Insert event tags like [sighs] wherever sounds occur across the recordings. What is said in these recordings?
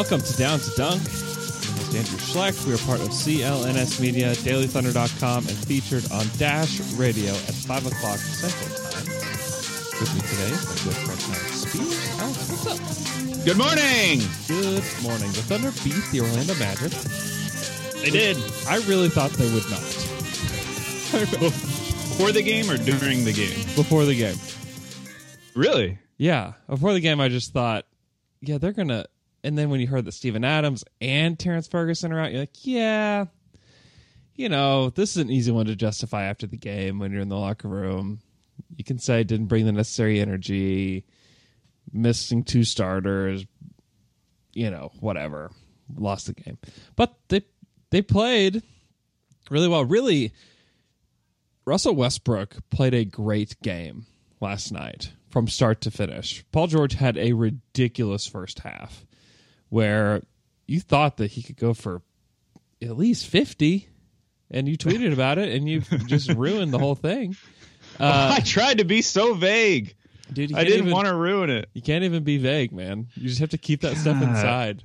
Welcome to Down to Dunk. I'm Andrew Schlecht. We are part of CLNS Media, DailyThunder.com, and featured on Dash Radio at 5 o'clock Central Time. With me today is my good friend Alex Speed. Alex, what's up? Good morning. Good morning. The Thunder beat the Orlando Magic. They did I really thought they would not. [laughs] before the game or during the game. Before the game. Really? Yeah. Before the game, I just thought, yeah, they're going to. And then when you heard that Steven Adams and Terrance Ferguson are out, you're like, yeah, you know, this is an easy one to justify after the game when you're in the locker room. You can say didn't bring the necessary energy, missing two starters, you know, whatever, lost the game. But they they played really well. Really, Russell Westbrook played a great game last night from start to finish. Paul George had a ridiculous first half where you thought that he could go for at least 50 and you tweeted about it and you [laughs] just ruined the whole thing. [laughs] Uh, I tried to be so vague. dude, I didn't even- want to ruin it. You can't even be vague, man. You just have to keep that stuff inside.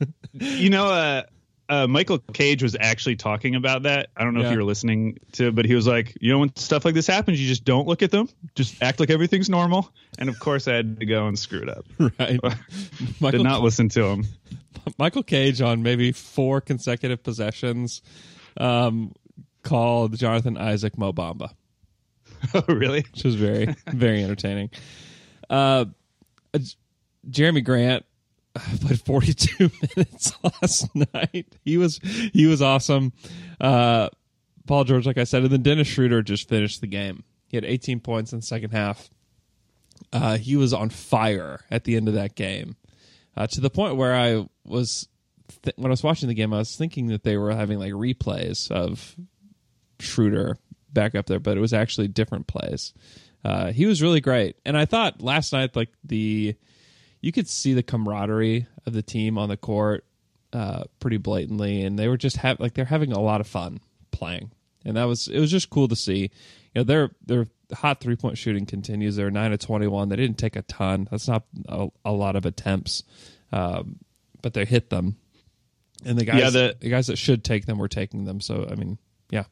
[laughs] You know, uh, uh, Michael Cage was actually talking about that. I don't know Yeah. if you were listening to, but he was like, you know, when stuff like this happens, you just don't look at them. Just act like everything's normal. And of course, I had to go and screw it up. [laughs] Right. [laughs] Did not listen to him. [laughs] Michael Cage on maybe four consecutive possessions um, called Jonathan Isaac Mo Bamba. Oh, really? which was very very entertaining. Uh, uh, Jerami Grant [laughs] played 42 [laughs] minutes last night. He was he was awesome. Uh, Paul George, like I said, and then Dennis Schroeder just finished the game. He had 18 points in the second half. Uh, he was on fire at the end of that game, uh, to the point where I was th- when I was watching the game, I was thinking that they were having like replays of Schroeder back up there, but it was actually different plays. Uh, he was really great, and I thought last night, like the, you could see the camaraderie of the team on the court uh, pretty blatantly, and they were just have like they're having a lot of fun playing, and that was it was just cool to see. You know, their their hot three point shooting continues. They're nine of twenty one. They didn't take a ton. That's not a, a lot of attempts, um, but they hit them. And the guys, Yeah, the- the guys that should take them were taking them. So I mean, yeah,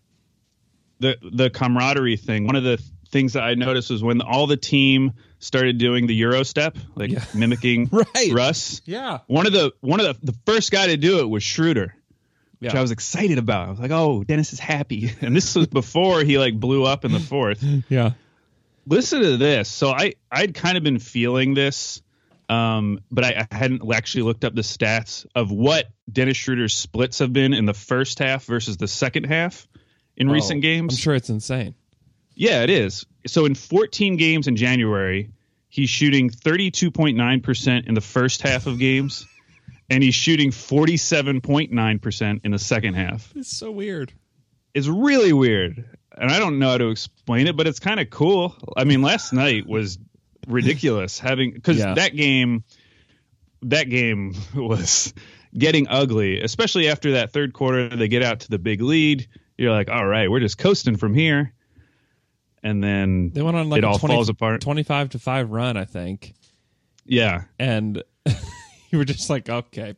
the the camaraderie thing. One of the things that I noticed was when all the team started doing the Euro step, like Yeah. [laughs] mimicking Right. Russ. yeah, One of the one of the the first guy to do it was Schroeder, which Yeah. I was excited about. I was like, "Oh, Dennis is happy." [laughs] And this was before he like blew up in the fourth. [laughs] yeah. Listen to this. So I I'd kind of been feeling this, um, but I, I hadn't actually looked up the stats of what Dennis Schroeder's splits have been in the first half versus the second half in recent Oh, games. I'm sure it's insane. Yeah, it is. So in 14 games in January, he's shooting 32.9% in the first half of games, and he's shooting 47.9% in the second half. It's so weird. It's really weird. And I don't know how to explain it, but it's kind of cool. I mean, last night was ridiculous [laughs] having because Yeah. that game that game [laughs] was getting ugly, especially after that third quarter. They get out to the big lead. You're like, all right, we're just coasting from here. And then They went on like it a all 20 falls apart. 25 to 5 run, I think. Yeah. And [laughs] you were just like, okay,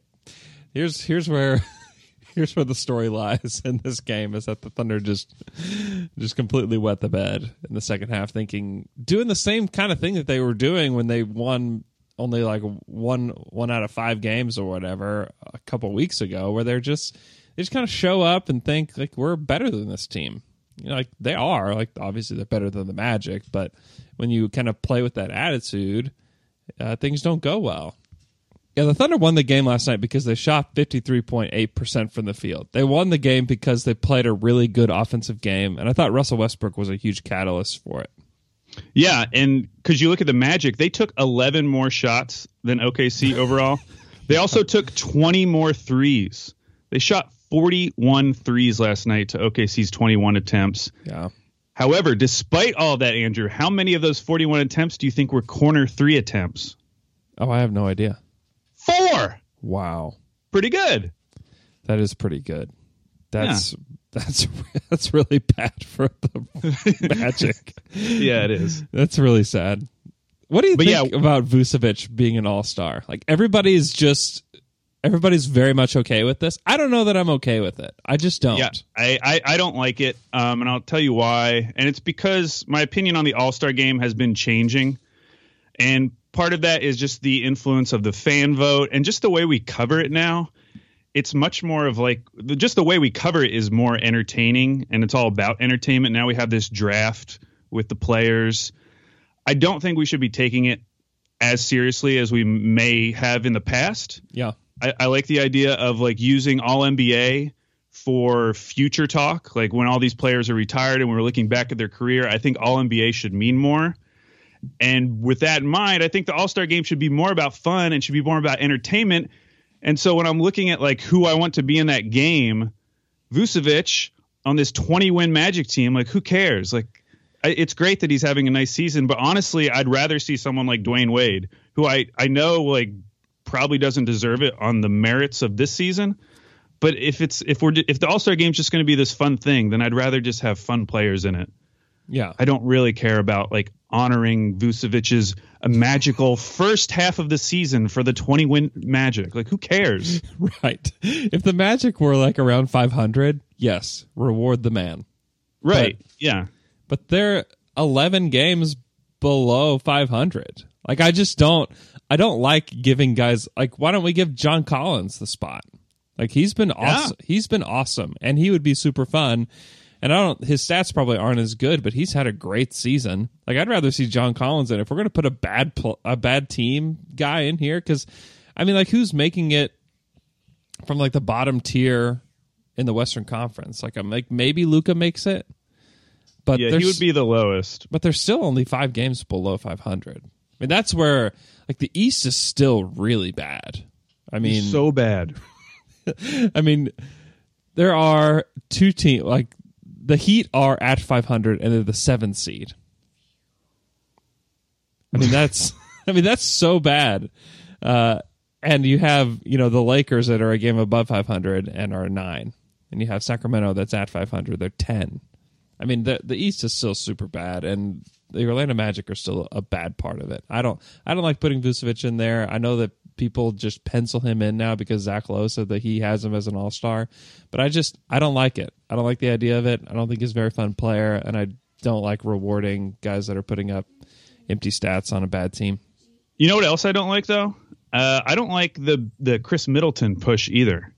here's here's where [laughs] here's where the story lies [laughs] in this game is that the Thunder just just completely wet the bed in the second half, thinking doing the same kind of thing that they were doing when they won only like one one out of five games or whatever a couple weeks ago, where they're just they just kind of show up and think like we're better than this team. You know, like they are. Like obviously they're better than the Magic, but when you kind of play with that attitude, uh, things don't go well. Yeah, the Thunder won the game last night because they shot 53.8% from the field. They won the game because they played a really good offensive game, and I thought Russell Westbrook was a huge catalyst for it. Yeah, and because you look at the Magic, they took 11 more shots than OKC overall. [laughs] they also took 20 more threes. They shot 41 threes last night to OKC's 21 attempts. Yeah. However, despite all that, Andrew, how many of those 41 attempts do you think were corner three attempts? Oh, I have no idea. Four. Wow. Pretty good. That is pretty good. That's [laughs] that's that's really bad for the [laughs] Magic. Yeah, it is. That's really sad. What do you But think yeah- about Vucevic being an All Star? Like everybody's just everybody's very much okay with this. I don't know that I'm okay with it. I just don't. Yeah, I, I, I don't like it, um, and I'll tell you why. And it's because my opinion on the All Star game has been changing, and part of that is just the influence of the fan vote and just the way we cover it now. It's much more of like just the way we cover it is more entertaining, and it's all about entertainment. Now we have this draft with the players. I don't think we should be taking it as seriously as we may have in the past. Yeah. I, I like the idea of like using all NBA for future talk. Like when all these players are retired and we're looking back at their career, I think all NBA should mean more. And with that in mind, I think the All Star game should be more about fun and should be more about entertainment. And so when I'm looking at like who I want to be in that game, Vucevic on this 20 win Magic team, like who cares? Like I- it's great that he's having a nice season, but honestly, I'd rather see someone like Dwyane Wade, who I I know like probably doesn't deserve it on the merits of this season. But if it's if we're if the All Star game's just going to be this fun thing, then I'd rather just have fun players in it. Yeah. I don't really care about like honoring Vucevic's a magical first half of the season for the 20 win Magic. Like who cares? [laughs] Right. If the Magic were like around 500, yes, reward the man. Right? yeah. But they're 11 games below 500. Like I just don't I don't like giving guys like why don't we give John Collins the spot? Like he's been awesome. He's been awesome and he would be super fun. And I don't his stats probably aren't as good, but he's had a great season. Like I'd rather see John Collins in if we're going to put a bad pl- a bad team guy in here cuz I mean like who's making it from like the bottom tier in the Western Conference? Like I'm like maybe Luka makes it. But Yeah, he would be the lowest. but they're still only five games below 500. I mean, that's where like the East is still really bad. I mean, so bad. [laughs] I mean, there are two teams like the Heat are at 500 and they're the seventh seed. I mean, that's [laughs] I mean that's so bad. Uh, and you have you know the Lakers that are a game above 500 and are nine, and you have Sacramento that's at 500. They're 10. I mean, the the East is still super bad, and the Orlando Magic are still a bad part of it. I don't I don't like putting Vucevic in there. I know that people just pencil him in now because Zach Lowe said that he has him as an All Star, but I just I don't like it. I don't like the idea of it. I don't think he's a very fun player, and I don't like rewarding guys that are putting up empty stats on a bad team. You know what else I don't like though? Uh, I don't like the the Khris Middleton push either.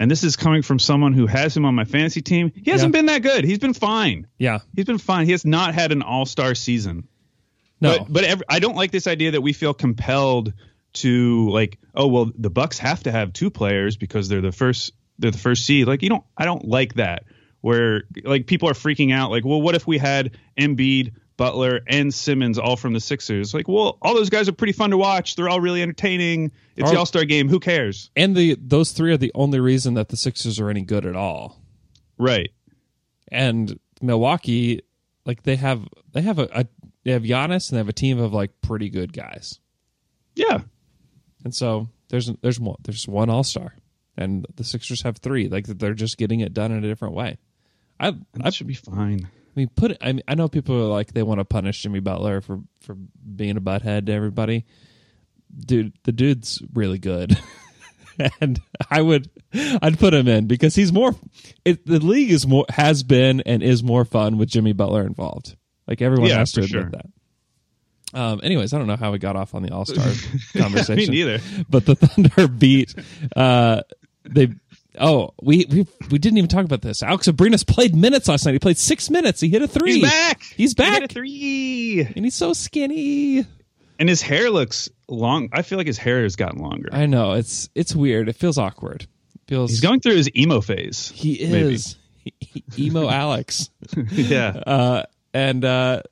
And this is coming from someone who has him on my fantasy team. He hasn't Yeah. been that good. He's been fine. Yeah, He's been fine. He has not had an all star season. no, But but ev I don't like this idea that we feel compelled to like, oh well, the Bucks have to have two players because they're the first they're the first seed. Like you don't I don't like that. Where like people are freaking out, like, well, what if we had Embiid, Butler, and Simmons all from the Sixers? Like, well, all those guys are pretty fun to watch. They're all really entertaining. It's the All Star game. Who cares? and the those three are the only reason that the Sixers are any good at all. Right. and Milwaukee, like they have they have a, a they have Giannis and they have a team of like pretty good guys, Yeah. and so there's there's one there's one All Star, and the Sixers have three. Like they're just getting it done in a different way. I And I, should be fine. I mean put it, I mean I know people are like they want to punish Jimmy Butler for for being a butthead to everybody. Dude, the dude's really good. [laughs] and I would I'd put him in because he's more it, the league is more has been and is more fun with Jimmy Butler involved. Like everyone Yeah, has to admit sure. that. Um, anyways, I don't know how we got off on the All Star [laughs] conversation. Me neither. But the [laughs] Thunder beat uh, they. Oh, we, we we didn't even talk about this. Alex Abrines played minutes last night. He played six minutes. He hit a three. He's back. He's back. He hit back, a three. and he's so skinny. And his hair looks long. I feel like his hair has gotten longer. I know it's it's weird. It feels awkward. It feels He's going through his emo phase. He is [laughs] emo Alex. [laughs] yeah. Uh, and uh,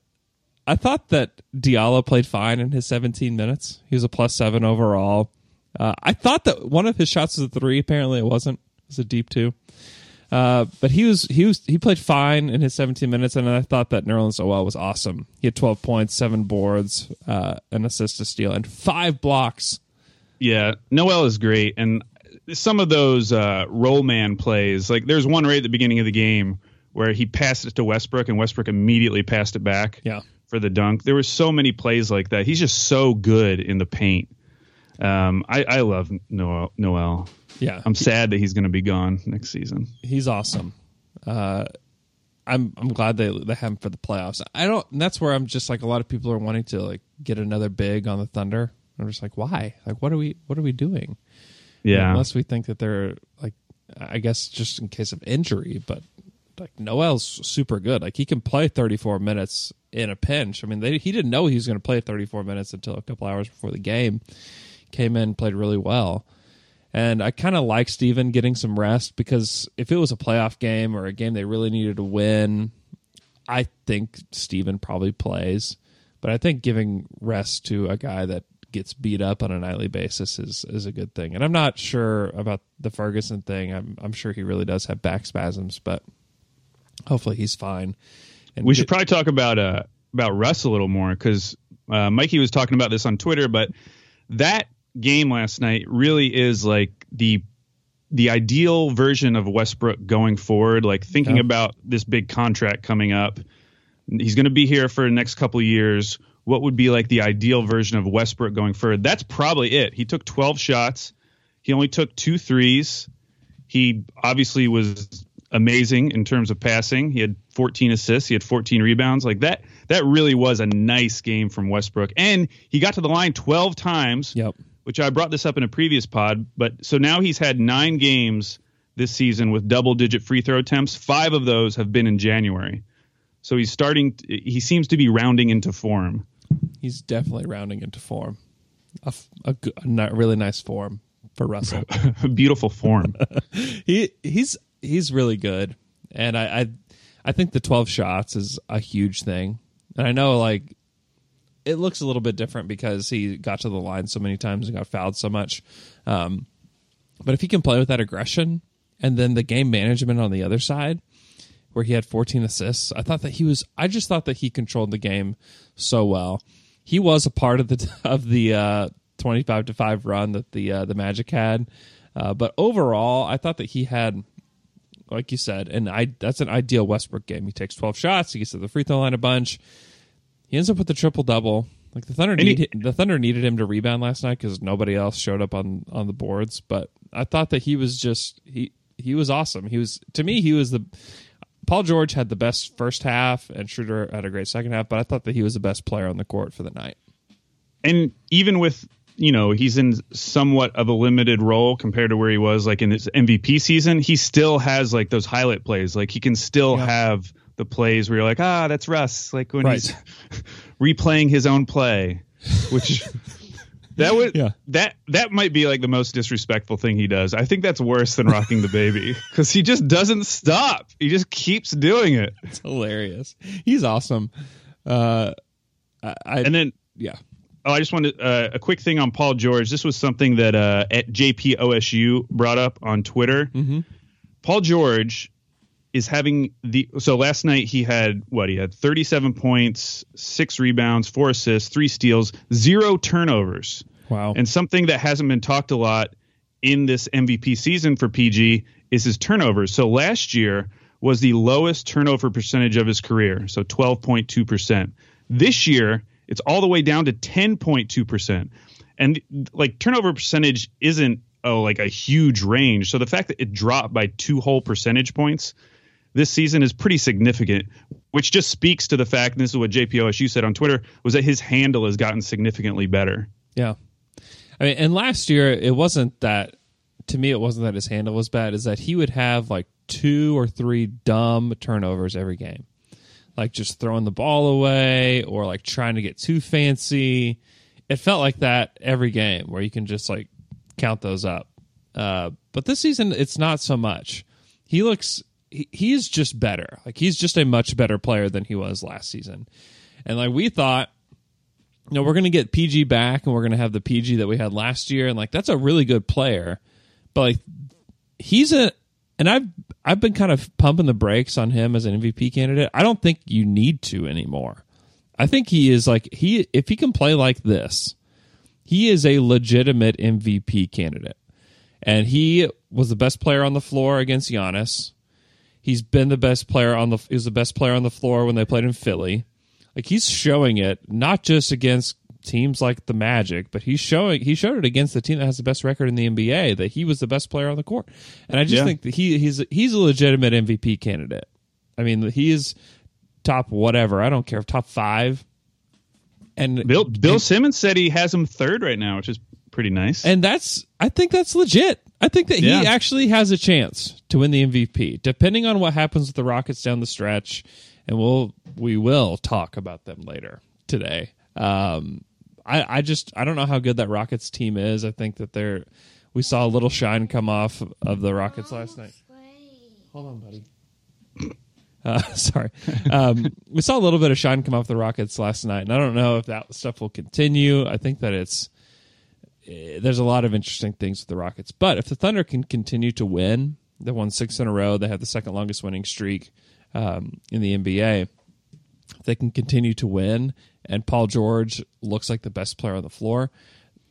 I thought that Diallo played fine in his 17 minutes. He was a plus seven overall. Uh, I thought that one of his shots was a three. Apparently, it wasn't. It was a deep two. Uh, but he was he was he played fine in his 17 minutes, and I thought that Nerlens Noel was awesome. He had 12 points, seven boards, uh, an assist to steal, and five blocks. Yeah, Noel is great, and some of those uh, roll man plays, like there's one right at the beginning of the game where he passed it to Westbrook, and Westbrook immediately passed it back. Yeah. For the dunk, there were so many plays like that. He's just so good in the paint. Um, I, I love Noel. Noel. Yeah, I'm sad that he's going to be gone next season. He's awesome. Uh, I'm I'm glad they they have him for the playoffs. I don't. that's where I'm just like a lot of people are wanting to like get another big on the Thunder. I'm just like, why? Like, what are we what are we doing? Yeah. Unless we think that they're like, I guess just in case of injury, but like Noel's super good. Like he can play 34 minutes in a pinch. I mean, they, he didn't know he was going to play 34 minutes until a couple hours before the game. Came in, played really well. And I kind of like Steven getting some rest because if it was a playoff game or a game they really needed to win, I think Steven probably plays. But I think giving rest to a guy that gets beat up on a nightly basis is is a good thing. And I'm not sure about the Ferguson thing. I'm I'm sure he really does have back spasms, but hopefully he's fine. And we should probably talk about uh about Russ a little more because uh, Mikey was talking about this on Twitter, but that game last night really is like the the ideal version of Westbrook going forward. Like thinking yeah. about this big contract coming up, he's going to be here for the next couple of years. What would be like the ideal version of Westbrook going forward? That's probably it. He took 12 shots. He only took two threes. He obviously was amazing in terms of passing. He had 14 assists. He had 14 rebounds. Like that. That really was a nice game from Westbrook. And he got to the line 12 times. Yep which I brought this up in a previous pod, but so now he's had nine games this season with double digit free throw attempts. Five of those have been in January. So he's starting, he seems to be rounding into form. He's definitely rounding into form. A, a, a really nice form for Russell. [laughs] Beautiful form. [laughs] he he's he's really good, and I, I I think the twelve shots is a huge thing. And I know like it looks a little bit different because he got to the line so many times and got fouled so much. Um, but if he can play with that aggression and then the game management on the other side, where he had 14 assists, I thought that he was. I just thought that he controlled the game so well. He was a part of the [laughs] of the uh, 25 to five run that the uh, the Magic had, uh, but overall, I thought that he had like you said, and I that's an ideal Westbrook game. He takes 12 shots, he gets to the free throw line a bunch, he ends up with a triple double. Like the Thunder, need, he, the Thunder needed him to rebound last night because nobody else showed up on on the boards. But I thought that he was just he he was awesome. He was to me he was the Paul George had the best first half and Schroeder had a great second half. But I thought that he was the best player on the court for the night. And even with you know he's in somewhat of a limited role compared to where he was like in his MVP season, he still has like those highlight plays. Like he can still yeah. have the plays where you're like, ah, that's Russ, like when right. he's [laughs] replaying his own play, which [laughs] that would yeah. that that might be like the most disrespectful thing he does. I think that's worse than rocking the baby [laughs] because he just doesn't stop. He just keeps doing it. It's hilarious. He's awesome. Uh, I, I and then yeah. Oh, I just wanted uh, a quick thing on Paul George. This was something that uh, at JPOSU brought up on Twitter. Mm-hmm. Paul George is having the so last night he had what he had 37 points, six rebounds, four assists, three steals, zero turnovers. Wow. And something that hasn't been talked a lot in this MVP season for PG is his turnovers. So last year was the lowest turnover percentage of his career, so 12.2%. This year, it's all the way down to 10.2%. And like turnover percentage isn't oh like a huge range. So the fact that it dropped by two whole percentage points this season is pretty significant, which just speaks to the fact, and this is what JPOSU said on Twitter, was that his handle has gotten significantly better. Yeah. I mean, and last year it wasn't that to me it wasn't that his handle was bad, is that he would have like two or three dumb turnovers every game. Like just throwing the ball away or like trying to get too fancy. It felt like that every game where you can just like count those up. Uh, but this season it's not so much. He looks he, he's just better. Like he's just a much better player than he was last season. And like we thought, you know, we're going to get PG back and we're going to have the PG that we had last year. And like, that's a really good player. But like, he's a, and I've, I've been kind of pumping the brakes on him as an MVP candidate. I don't think you need to anymore. I think he is like, he, if he can play like this, he is a legitimate MVP candidate. And he was the best player on the floor against Giannis. He's been the best player on the, he was the best player on the floor when they played in Philly. Like he's showing it not just against teams like the Magic, but he's showing he showed it against the team that has the best record in the NBA that he was the best player on the court. And I just Yeah. think that he he's he's a legitimate MVP candidate. I mean, he is top whatever. I don't care, top 5. And Bill Bill Simmons said he has him third right now, which is pretty nice. and that's I think that's legit. I think that he actually has a chance to win the MVP, depending on what happens with the Rockets down the stretch, and we'll we will talk about them later today. Um, I I just I don't know how good that Rockets team is. I think that they're we saw a little shine come off of the Rockets last night. Hold on, buddy. [laughs] Uh, sorry. Um, we saw a little bit of shine come off the Rockets last night, and I don't know if that stuff will continue. I think that it's there's a lot of interesting things with the Rockets, but if the Thunder can continue to win, they won six in a row. They have the second longest winning streak um, in the NBA. If they can continue to win, and Paul George looks like the best player on the floor,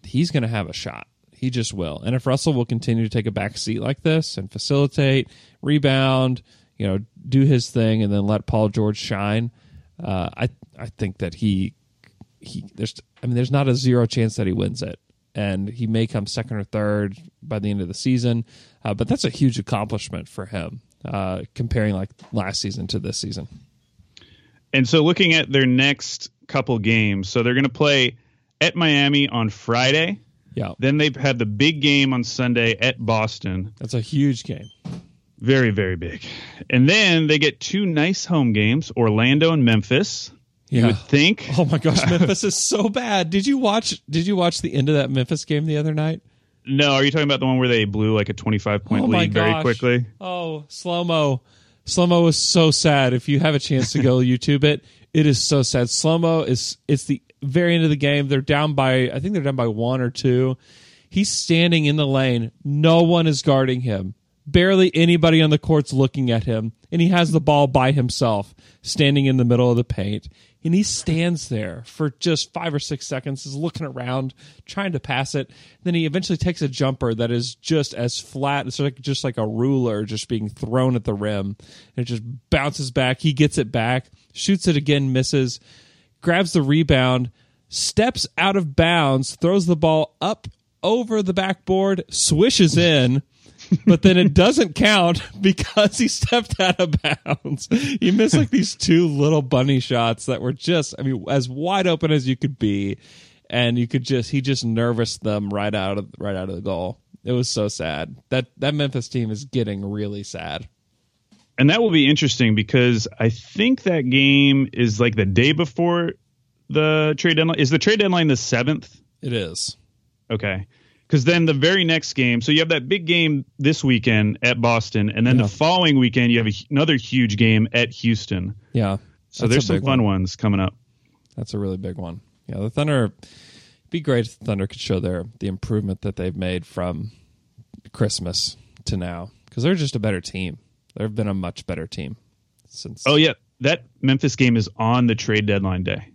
he's going to have a shot. He just will. And if Russell will continue to take a back seat like this and facilitate, rebound, you know, do his thing, and then let Paul George shine, uh, I I think that he he there's I mean there's not a zero chance that he wins it, and he may come second or third by the end of the season, uh, but that's a huge accomplishment for him uh, comparing like last season to this season. And so looking at their next couple games, so they're going to play at Miami on Friday. Yeah, Then they have the big game on Sunday at Boston. that's a huge game. Very, very big. And then they get two nice home games, Orlando and Memphis. You Yeah. would think. [laughs] Oh my gosh, [laughs] Memphis is so bad. Did you watch? Did you watch the end of that Memphis game the other night? No, are you talking about the one where they blew like a 25 point oh lead very quickly? Oh, slow mo. Slow mo was so sad. If you have a chance to go [laughs] YouTube it, it is so sad. Slow mo is it's the very end of the game. They're down by I think they're down by one or two. He's standing in the lane. No one is guarding him. Barely anybody on the court's looking at him, and he has the ball by himself, standing in the middle of the paint. And he stands there for just five or six seconds, is looking around, trying to pass it. Then he eventually takes a jumper that is just as flat, it's like just like a ruler just being thrown at the rim. And it just bounces back. He gets it back, shoots it again, misses, grabs the rebound, steps out of bounds, throws the ball up over the backboard, swishes in, but then it doesn't count because he stepped out of bounds. He missed like these two little bunny shots that were just, I mean, as wide open as you could be, and you could just he just nervous them right out of right out of the goal. It was so sad. That that Memphis team is getting really sad. And that will be interesting because I think that game is like the day before the trade deadline. Is the trade deadline the 7th? It is. Okay. Because then the very next game, so you have that big game this weekend at Boston, and then Yeah. the following weekend you have a, another huge game at Houston. Yeah. So there's some fun one. ones coming up. That's a really big one. Yeah, the Thunder. It'd be great if the Thunder could show their the improvement that they've made from Christmas to now because they're just a better team. They've been a much better team since. Oh yeah, that Memphis game is on the trade deadline day.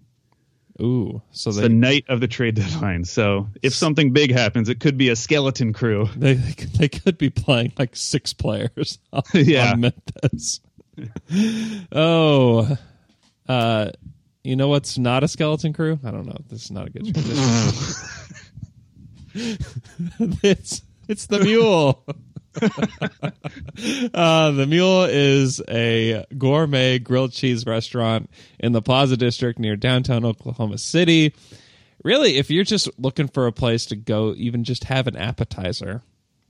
Ooh, so It's they the night of the trade deadline. So if something big happens, it could be a skeleton crew. [laughs] they they could, be playing like six players [laughs] on, [laughs] Yeah. on Memphis. oh, uh, you know what's not a skeleton crew? I don't know. This is not a good transition. it's it's the mule. [laughs] uh, the Mule is a gourmet grilled cheese restaurant in the Plaza District near downtown Oklahoma City. Really, if you're just looking for a place to go, even just have an appetizer,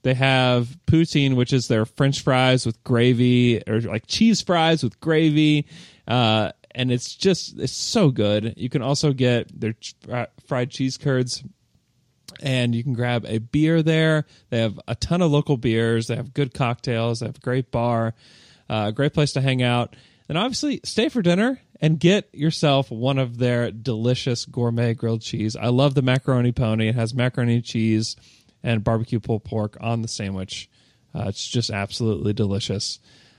they have poutine, which is their French fries with gravy, or like cheese fries with gravy. Uh, and it's just, it's so good. You can also get their ch- fried cheese curds and you can grab a beer there. They have a ton of local beers. They have good cocktails. They have a great bar, uh, a great place to hang out. And obviously, stay for dinner and get yourself one of their delicious gourmet grilled cheese. I love the macaroni pony. It has macaroni cheese and barbecue pulled pork on the sandwich. Uh, it's just absolutely delicious.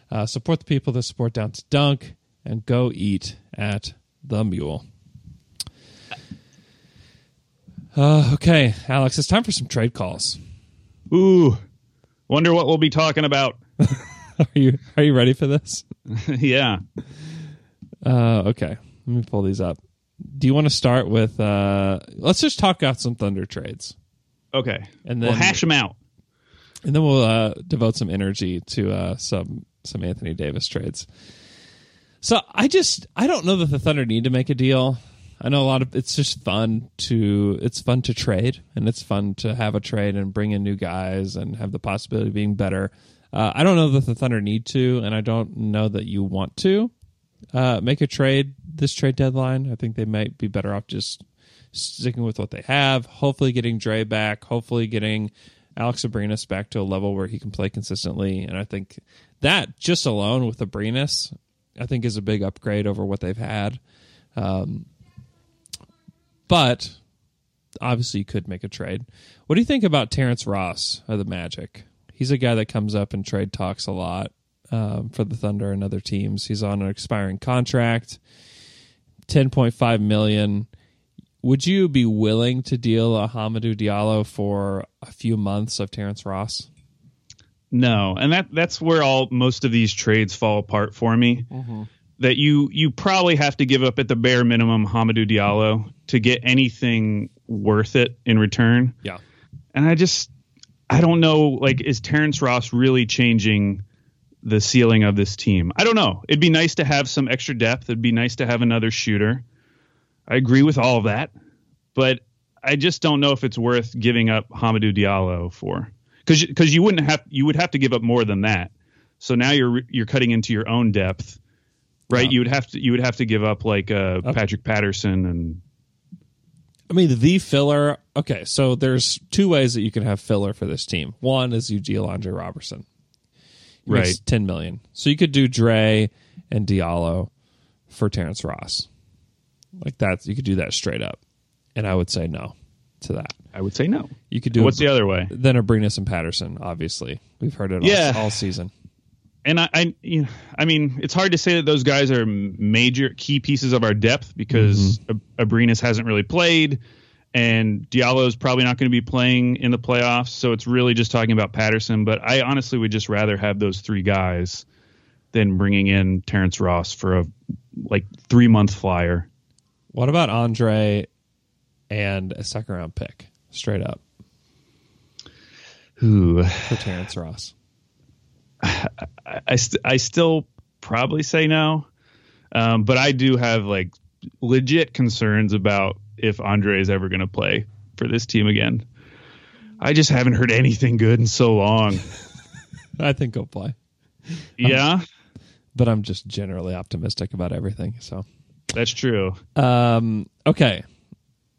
Uh, support the people that support Down to Dunk and go eat at the Mule. Uh, okay, Alex, it's time for some trade calls. Ooh, wonder what we'll be talking about. [laughs] Are you are you ready for this? [laughs] yeah. Uh, okay, let me pull these up. Do you want to start with? Uh, let's just talk out some Thunder trades, Okay. And we'll then- hash them out. and then we'll uh, devote some energy to uh, some some Anthony Davis trades. So I just I don't know that the Thunder need to make a deal. I know a lot of it's just fun to it's fun to trade and it's fun to have a trade and bring in new guys and have the possibility of being better. Uh, I don't know that the Thunder need to, and I don't know that you want to uh, make a trade this trade deadline. I think they might be better off just sticking with what they have. Hopefully, getting Dre back. Hopefully, getting Alex Abrines back to a level where he can play consistently. And I think that just alone with Abrines, I think is a big upgrade over what they've had. Um, but obviously, you could make a trade. What do you think about Terrence Ross of the Magic? He's a guy that comes up in trade talks a lot um, for the Thunder and other teams. He's on an expiring contract, ten point five million. Would you be willing to deal a Hamidou Diallo for a few months of Terrence Ross? No, and that that's where all most of these trades fall apart for me. That you you probably have to give up at the bare minimum Hamidou Diallo to get anything worth it in return. Yeah. And I just I don't know like is Terrence Ross really changing the ceiling of this team? I don't know. It'd be nice to have some extra depth. It'd be nice to have another shooter. I agree with all of that, but I just don't know if it's worth giving up Hamidou Diallo for because because you wouldn't have you would have to give up more than that. So now you're you're cutting into your own depth, right? You would have to you would have to give up like uh, Patrick Patterson and I mean, the filler. Okay, so there's two ways that you can have filler for this team. One is you deal Andre Robertson, He Right. ten million. So you could do Dre and Diallo for Terrence Ross, like that. You could do that straight up, and I would say no to that. I would say no. You could do What's the other way? then Abrines and Patterson. Obviously, we've heard it Yeah. all, all season. And I, I, you know, I mean, it's hard to say that those guys are major key pieces of our depth because mm-hmm. Ab- Abrines hasn't really played, and Diallo is probably not going to be playing in the playoffs. So it's really just talking about Patterson. But I honestly would just rather have those three guys than bringing in Terrence Ross for a like three month flyer. What about Andre and a second round pick, straight up Ooh, for Terrence Ross? [sighs] I, I, st- I still probably say no, um, but I do have like legit concerns about if Andre is ever going to play for this team again. I just haven't heard anything good in so long. [laughs] I think he'll play. yeah, but I'm just generally optimistic about everything. So, that's true. um, okay,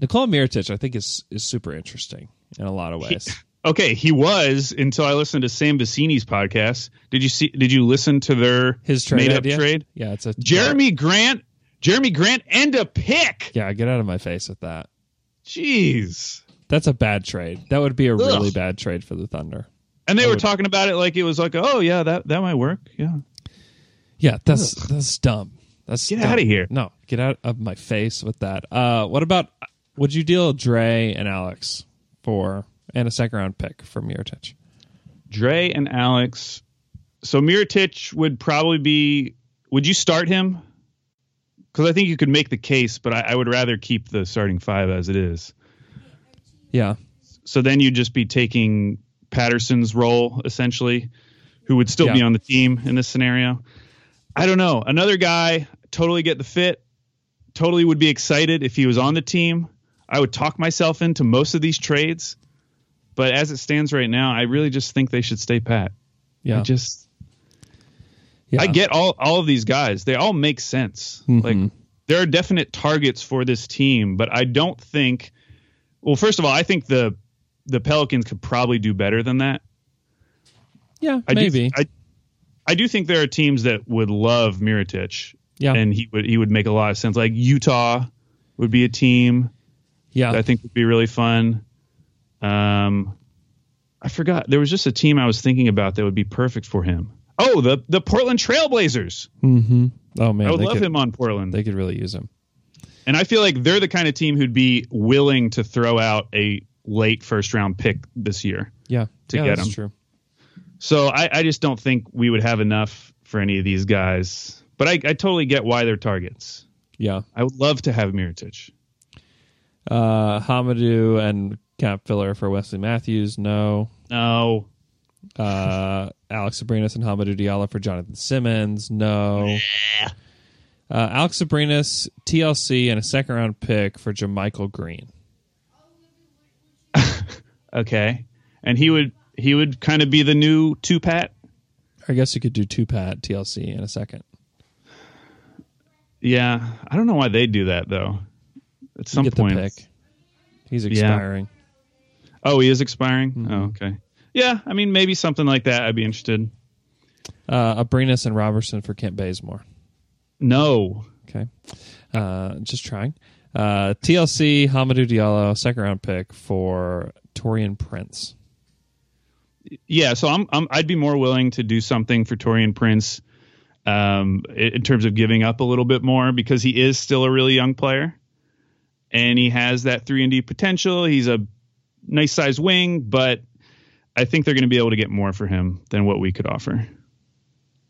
Nikola Mirotic, I think is is super interesting in a lot of ways. [laughs] Okay, he was until I listened to Sam Vecenie's podcast. Did you see? Did you listen to their His trade made up idea? trade? yeah, it's a Jerami Grant, Jerami Grant, and a pick. Yeah, get out of my face with that. Jeez. That's a bad trade. That would be a really bad trade for the Thunder. And they I were would- talking about it like it was like, oh yeah, that that might work. Yeah. Yeah, that's that's dumb. That's Get dumb. of here. No, get out of my face with that. Uh, what about? Would you deal Dre and Alex for and a second round pick for Mirotic? Dre and Alex. So Mirotic would probably be. Would you start him? Because I think you could make the case, but I, I would rather keep the starting five as it is. Yeah, So then you'd just be taking Patterson's role essentially, who would still be on the team in this scenario. I don't know. Another guy totally get the fit. Totally would be excited if he was on the team. I would talk myself into most of these trades, but as it stands right now, I really just think they should stay pat. yeah, I just yeah. I get all all of these guys. They all make sense. Mhm. Like there are definite targets for this team, but I don't think well, first of all, I think the the Pelicans could probably do better than that. yeah, I maybe. Do, I I do think there are teams that would love Mirotic. Yeah. and he would he would make a lot of sense. Like Utah would be a team yeah. that I think would be really fun. Um, I forgot there was just a team I was thinking about that would be perfect for him. Oh, the the Portland Trailblazers. mm-hmm. Oh man, I would love could, him on Portland. They could really use him. And I feel like they're the kind of team who'd be willing to throw out a late first round pick this year. Yeah. To yeah, get that's him. true. So I, I just don't think we would have enough for any of these guys. But I, I totally get why they're targets. Yeah. I would love to have Mirotic. Uh, Hamidou and cap filler for Wesley Matthews. No. No. Uh, Alex Abrines and Hamidou Diallo for Jonathan Simmons. No. Uh, Alex Abrines, TLC, and a second round pick for JaMychal Green. [laughs] Okay. And he would he would kind of be the new two pat. I guess you could do two pat TLC in a second. Yeah. I don't know why they do that though. At some get point. the pick. He's expiring. Oh, he is expiring? Mm-hmm. Oh, okay. Yeah, I mean maybe something like that I'd be interested. Uh, Abrines and Robertson for Kent Bazemore. No. Okay. Uh, just trying. Uh, TLC, Hamidou Diallo, second round pick for Taurean Prince. Yeah, so I'm, I'm I'd be more willing to do something for Taurean Prince um, in terms of giving up a little bit more because he is still a really young player, and he has that three and D potential. He's a nice size wing, but I think they're going to be able to get more for him than what we could offer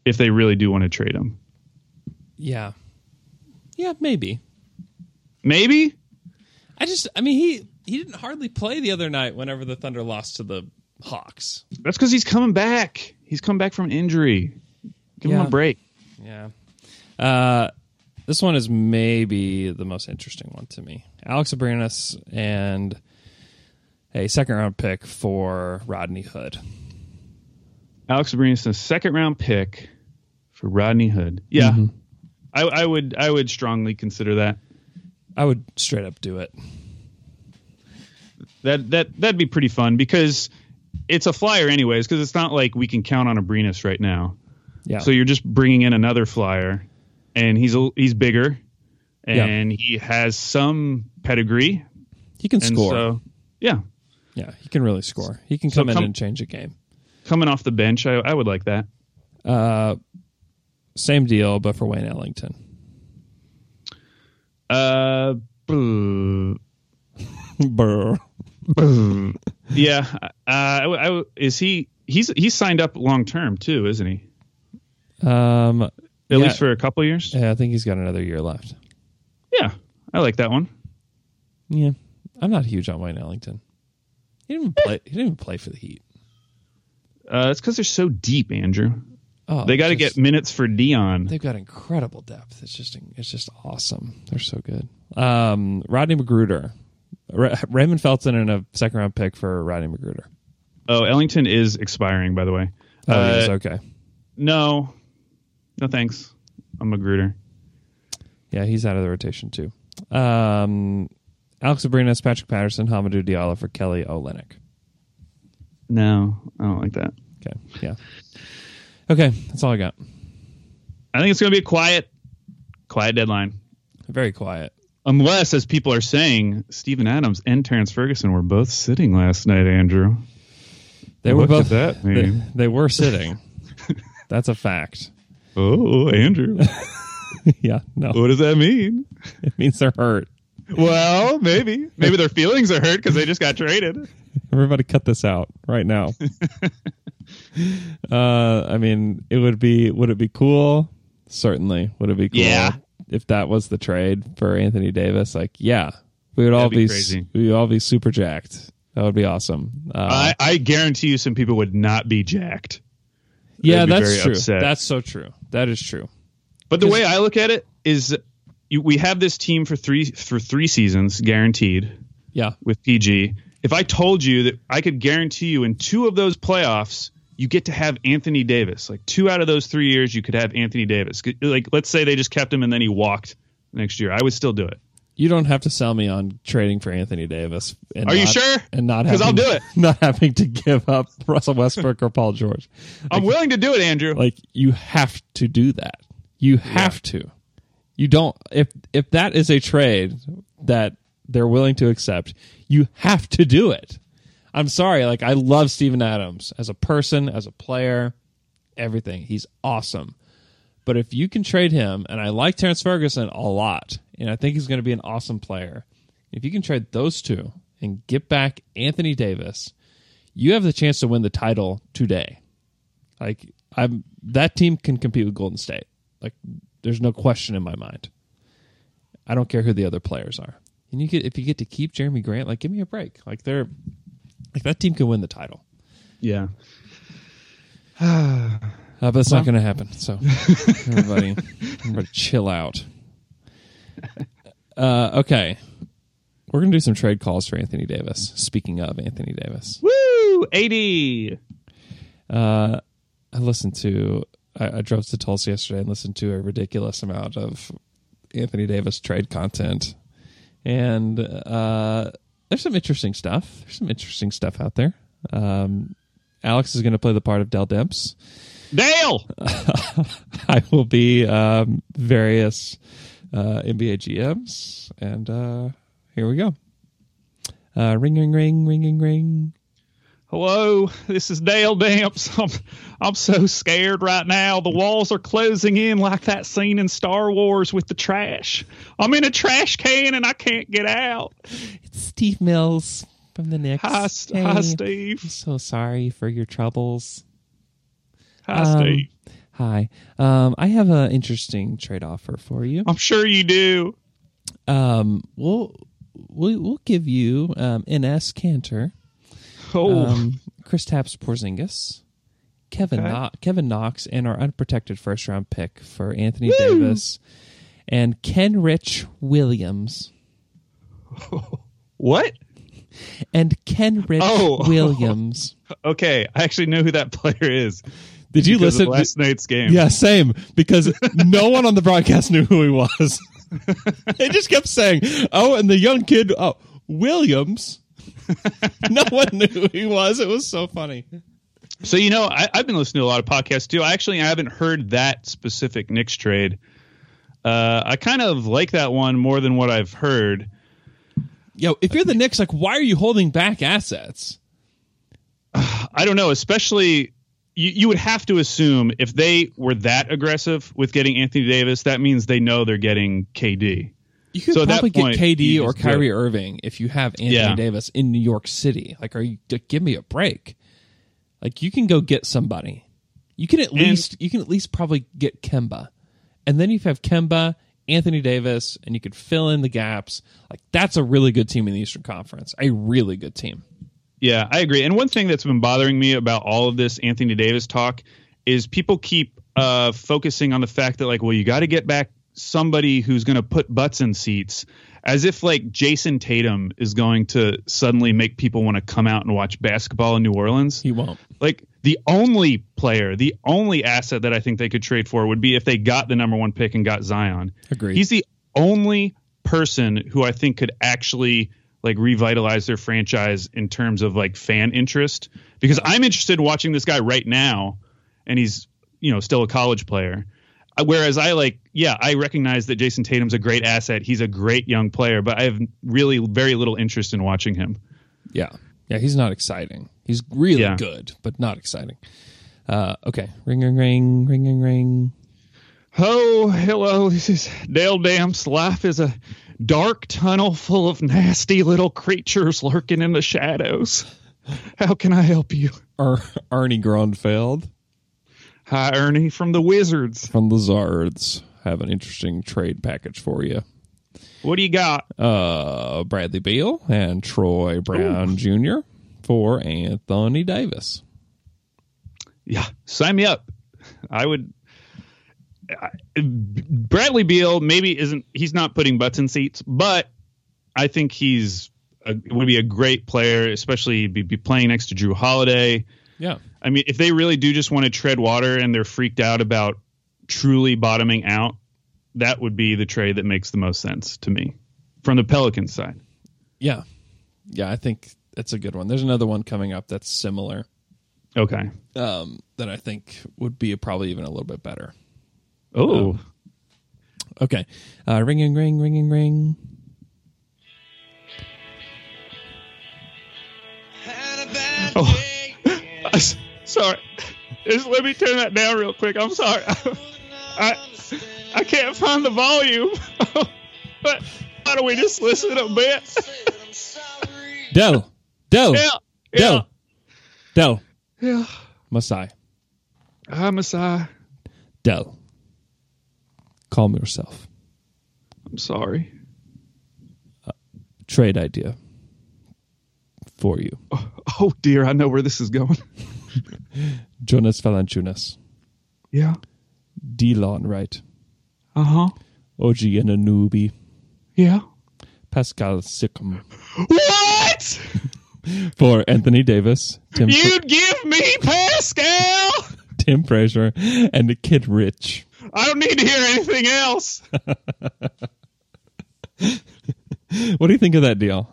if they really do want to trade him. Yeah. Yeah, maybe. Maybe I just, I mean, he he didn't hardly play the other night whenever the Thunder lost to the Hawks. that's because he's coming back. He's come back from injury. Give him a break. Yeah. Uh, this one is maybe the most interesting one to me. Alex Abrines and a second round pick for Rodney Hood. Alex Abrines, and a second round pick for Rodney Hood. Yeah, Mm-hmm. I, I would I would strongly consider that. I would straight up do it. That that that'd be pretty fun because it's a flyer anyways. Because it's not like we can count on Abrines right now. Yeah. So you're just bringing in another flyer, and he's a, he's bigger, Yeah. and he has some pedigree. he can And score. so yeah, yeah, he can really score. He can So come in come- and change a game. coming off the bench, I, I would like that. Uh, same deal, but for Wayne Ellington. Uh, boo. [laughs] Brr. [laughs] yeah. Uh, I, I is he? He's he's signed up long term too, isn't he? Um, At Yeah. least for a couple years. yeah, I think he's got another year left. Yeah, I like that one. Yeah, I'm not huge on Wayne Ellington. He didn't even play. He didn't even play for the Heat. Uh, it's because they're so deep, Andrew. Oh, They got to get minutes for Dion. They've got incredible depth. It's just it's just awesome. They're so good. Um, Rodney McGruder, Ra- Raymond Felton, and a second round pick for Rodney McGruder. Oh, Ellington is expiring, by the way. Oh, Uh, yes, okay. No, no thanks. I'm a McGruder. Yeah, he's out of the rotation too. Um, Alex Abrines, Patrick Patterson, Hamidou Diallo for Kelly Olynyk. No, I don't like that. Okay, yeah. Okay, that's all I got. I think it's going to be a quiet, quiet deadline. Very quiet. Unless, as people are saying, Steven Adams and Terrance Ferguson were both sitting last night, Andrew. They were both. that They, they were sitting. [laughs] that's a fact. Oh, Andrew. [laughs] Yeah, no, what does that mean? it means they're hurt. Well, maybe. Maybe their feelings are hurt because they just got traded. Everybody, cut this out right now. [laughs] uh, I mean, it would be. Would it be cool? Certainly. Would it be cool? Yeah. If that was the trade for Anthony Davis, like, yeah, we would all That'd be be, we would all be super jacked. That would be awesome. Uh, I, I guarantee you some people would not be jacked. Yeah, that's true. upset. That's so true. That is true. But the way I look at it is you, we have this team for three for three seasons guaranteed Yeah. with PG. If I told you that I could guarantee you in two of those playoffs you get to have Anthony Davis, like two out of those 3 years you could have Anthony Davis. Like let's say they just kept him and then he walked next year. I would still do it. You don't have to sell me on trading for Anthony Davis. And Are you sure? And not 'Cause I'll do it. [laughs] Not having to give up Russell Westbrook or Paul George. I'm willing to do it, Andrew. Like you have to do that. You have to. You don't if if that is a trade that they're willing to accept, you have to do it. I'm sorry, like I love Steven Adams as a person, as a player, everything. He's awesome. But if you can trade him, and I like Terrance Ferguson a lot, and I think he's going to be an awesome player. If you can trade those two and get back Anthony Davis, you have the chance to win the title today. Like I'm that team can compete with Golden State. Like there's no question in my mind. I don't care who the other players are. And you get if you get to keep Jerami Grant, like give me a break. Like they're like that team can win the title. Yeah. [sighs] Uh, but it's not going to happen. So [laughs] everybody, everybody, chill out. [laughs] Uh, okay, we're going to do some trade calls for Anthony Davis. Speaking of Anthony Davis, Woo! 80. uh, I listened to. I, I drove to Tulsa yesterday and listened to a ridiculous amount of Anthony Davis trade content, and uh, there's some interesting stuff. There's some interesting stuff out there. Um, Alex is going to play the part of Dell Demps. Dale! [laughs] I will be um, various uh, NBA GMs, and uh, here we go. Uh, ring, ring, ring, ring, ring. Ring. Hello, this is Dale Damps. [laughs] I'm, I'm so scared right now. The walls are closing in like that scene in Star Wars with the trash. I'm in a trash can and I can't get out. It's Steve Mills from the Knicks. Hi, St- hi Steve. So sorry for your troubles. Hi, Um, Steve. Hi. Um, I have an interesting trade offer for you. I'm sure you do. Um, we'll we'll, we'll give you um, Enes Kanter, Oh, um, Kristaps Porzingis, Kevin Okay. Kno- Kevin Knox, and our unprotected first round pick for Anthony Davis and Kenrich Williams [laughs] what? and Kenrich Oh. [laughs] Williams. Okay, I actually know who that player is. Did you because listen? last night's game? Yeah, same. Because no one on the broadcast knew who he was. [laughs] they just kept saying, "Oh, and the young kid, oh, Williams." [laughs] no one knew who he was. It was so funny. So you know, I, I've been listening to a lot of podcasts too. I actually haven't heard that specific Knicks trade. Uh, I kind of like that one more than what I've heard. Yo, if you're the Knicks, like, why are you holding back assets? [sighs] I don't know, especially you, you would have to assume if they were that aggressive with getting Anthony Davis, that means they know they're getting KD. You could So probably point, get KD or. Kyrie Irving if you have Anthony Yeah. Davis in New York City. Like, are you? Give me a break. Like, you can go get somebody. You can at least you can at least probably get Kemba, and then you have Kemba, Anthony Davis, and you could fill in the gaps. Like, that's a really good team in the Eastern Conference. A really good team. Yeah, I agree. And one thing that's been bothering me about all of this Anthony Davis talk is people keep uh, focusing on the fact that like, well, you got to get back somebody who's going to put butts in seats, as if like Jayson Tatum is going to suddenly make people want to come out and watch basketball in New Orleans. He won't. Like the only player, the only asset that I think they could trade for would be if they got the number one pick and got Zion. Agreed. He's the only person who I think could actually like revitalize their franchise in terms of like fan interest because I'm interested in watching this guy right now and he's you know still a college player Uh, whereas I like yeah I recognize that Jayson Tatum's a great asset he's a great young player but I have really very little interest in watching him Yeah, yeah. He's not exciting. He's really Yeah. good, but not exciting. Uh, okay, ring, ring, ring, ring, ring, ring. Oh, hello. [laughs] This is Dale Damps. Life is a dark tunnel full of nasty little creatures lurking in the shadows. How can I help you? Ar- Arnie Grunfeld Hi, Ernie from the Wizards. from the Zards have an interesting trade package for you. What do you got? Uh, Bradley Beal and Troy Brown Jr. for Anthony Davis. Yeah, sign me up. I would. Bradley Beal maybe isn't. He's not putting butts in seats, but I think he's a, would be a great player, especially be, be playing next to Jrue Holiday. Yeah, I mean, if they really do just want to tread water and they're freaked out about truly bottoming out, that would be the trade that makes the most sense to me from the Pelicans side. yeah, yeah. I think that's a good one. There's another one coming up that's similar Okay. um, that I think would be probably even a little bit better. Oh, Okay. Uh, ringing, ring, ringing, ring. Oh, [laughs] I- sorry. Just let me turn that down real quick. I'm sorry. [laughs] I I can't find the volume. [laughs] but why don't we just listen a bit? Dell. Dell. yeah. Yeah. Dell. Dell. Yeah. Masai. Hi, Masai. Dell. Calm yourself. I'm sorry. Trade idea for you. Oh dear, I know where this is going. [laughs] Jonas Valanciunas. Yeah. Delon Wright. Uh huh. OG Anunoby. Yeah. Pascal Siakam. What? [laughs] For Anthony Davis. Tim, You'd give me Pascal? [laughs] Tim Frazier. And the Kid Rich. I don't need to hear anything else. What do you think of that deal?